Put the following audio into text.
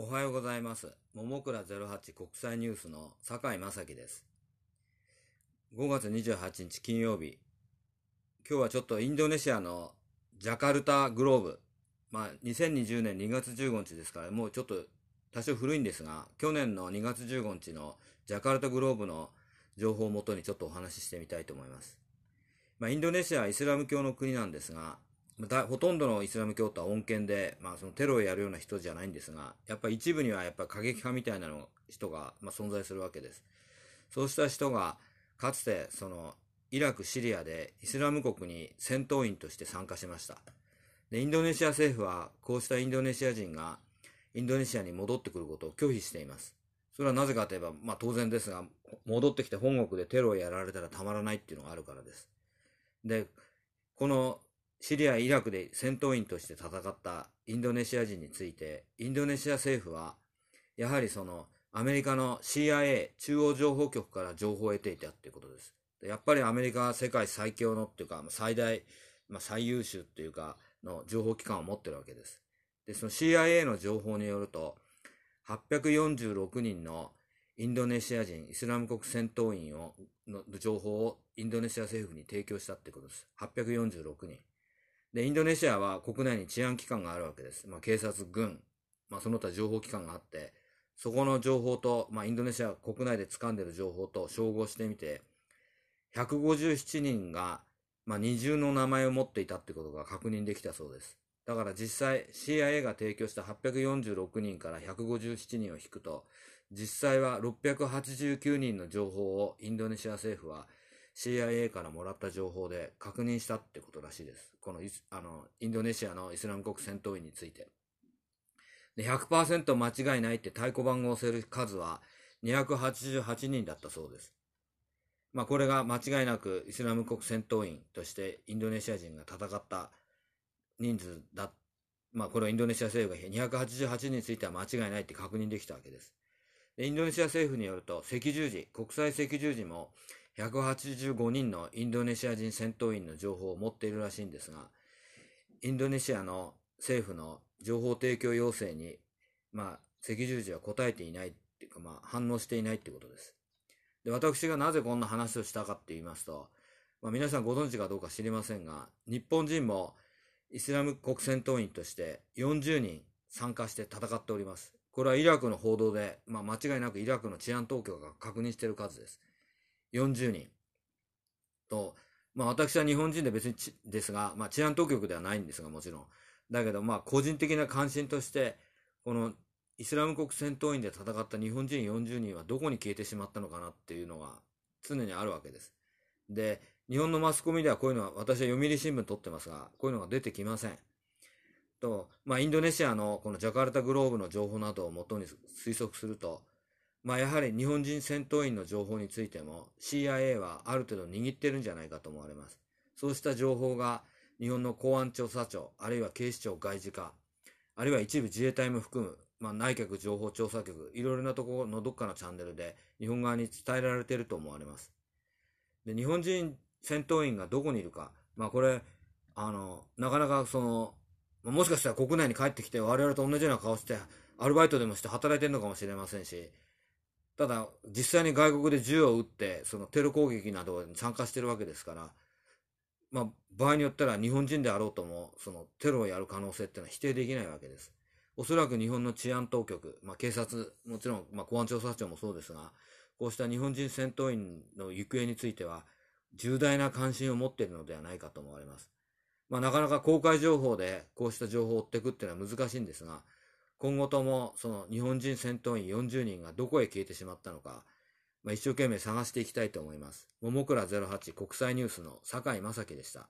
おはようございます。桃倉08国際ニュースの酒井正樹です。5月28日金曜日。今日はちょっとインドネシアのジャカルタグローブ。まあ、2020年2月15日ですから、もうちょっと多少古いんですが、去年の2月15日のジャカルタグローブの情報をもとにちょっとお話ししてみたいと思います。まあ、インドネシアはイスラム教の国なんですが、だほとんどのイスラム教徒は穏健で、まあ、そのテロをやるような人じゃないんですが、やっぱ一部にはやっぱ過激派みたいなの人が、まあ、存在するわけです。そうした人が、かつてそのイラク、シリアでイスラム国に戦闘員として参加しました。で、インドネシア政府は、こうしたインドネシア人がインドネシアに戻ってくることを拒否しています。それはなぜかといえば、まあ当然ですが、戻ってきて本国でテロをやられたらたまらないっていうのがあるからです。で、このシリア、イラクで戦闘員として戦ったインドネシア人について、インドネシア政府は、やはりそのアメリカの CIA、中央情報局から情報を得ていたっていうことです。やっぱりアメリカは世界最強のっていうか、最大、まあ、最優秀っていうか、の情報機関を持ってるわけです。で、その CIA の情報によると、846人のインドネシア人、イスラム国戦闘員をの情報をインドネシア政府に提供したってことです。846人。で、インドネシアは国内に治安機関があるわけです。まあ、警察、軍、まあ、その他情報機関があって、そこの情報と、まあ、インドネシア国内で掴んでる情報と照合してみて、157人が、まあ、二重の名前を持っていたってことが確認できたそうです。だから実際 CIA が提供した846人から157人を引くと、実際は689人の情報をインドネシア政府は CIA からもらった情報で確認したってことらしいです。このあのインドネシアのイスラム国戦闘員について。で100%間違いないって太鼓判を押せる数は288人だったそうです。まあこれが間違いなくイスラム国戦闘員としてインドネシア人が戦った人数だ。まあこれはインドネシア政府が288人については間違いないって確認できたわけです。インドネシア政府によると赤十字、国際赤十字も185人のインドネシア人戦闘員の情報を持っているらしいんですが、インドネシアの政府の情報提供要請に、まあ、赤十字は答えていないっていうか、まあ、反応していないってことです。で、私がなぜこんな話をしたかって言いますと、まあ、皆さんご存知かどうか知りませんが、日本人もイスラム国戦闘員として40人参加して戦っております。これはイラクの報道で、まあ、間違いなくイラクの治安当局が確認している数です。40人。と、まあ私は日本人で別にですが、まあ治安当局ではないんですがもちろん。だけどまあ個人的な関心として、このイスラム国戦闘員で戦った日本人40人はどこに消えてしまったのかなっていうのが常にあるわけです。で、日本のマスコミではこういうのは、私は読売新聞撮ってますが、こういうのが出てきません。と、まあインドネシアのこのジャカルタグローブの情報などをもとに推測すると、まあやはり日本人戦闘員の情報についても CIA はある程度握ってるんじゃないかと思われます。そうした情報が日本の公安調査庁、あるいは警視庁外事課、あるいは一部自衛隊も含む、まあ内閣情報調査局、いろいろなところのどっかのチャンネルで日本側に伝えられていると思われます。で、日本人戦闘員がどこにいるか、まあこれ、あの、なかなかその、もしかしたら国内に帰ってきて我々と同じような顔して、アルバイトでもして働いてるのかもしれませんし、ただ、実際に外国で銃を撃って、そのテロ攻撃などに参加してるわけですから、まあ、場合によったら日本人であろうとも、そのテロをやる可能性っていうのは否定できないわけです。おそらく日本の治安当局、まあ、警察、もちろん、まあ、公安調査庁もそうですが、こうした日本人戦闘員の行方については、重大な関心を持っているのではないかと思われます。まあ、なかなか公開情報でこうした情報を追っていくっていうのは難しいんですが、今後ともその日本人戦闘員40人がどこへ消えてしまったのか、まあ、一生懸命探していきたいと思います。桃倉08国際ニュースの坂井正樹でした。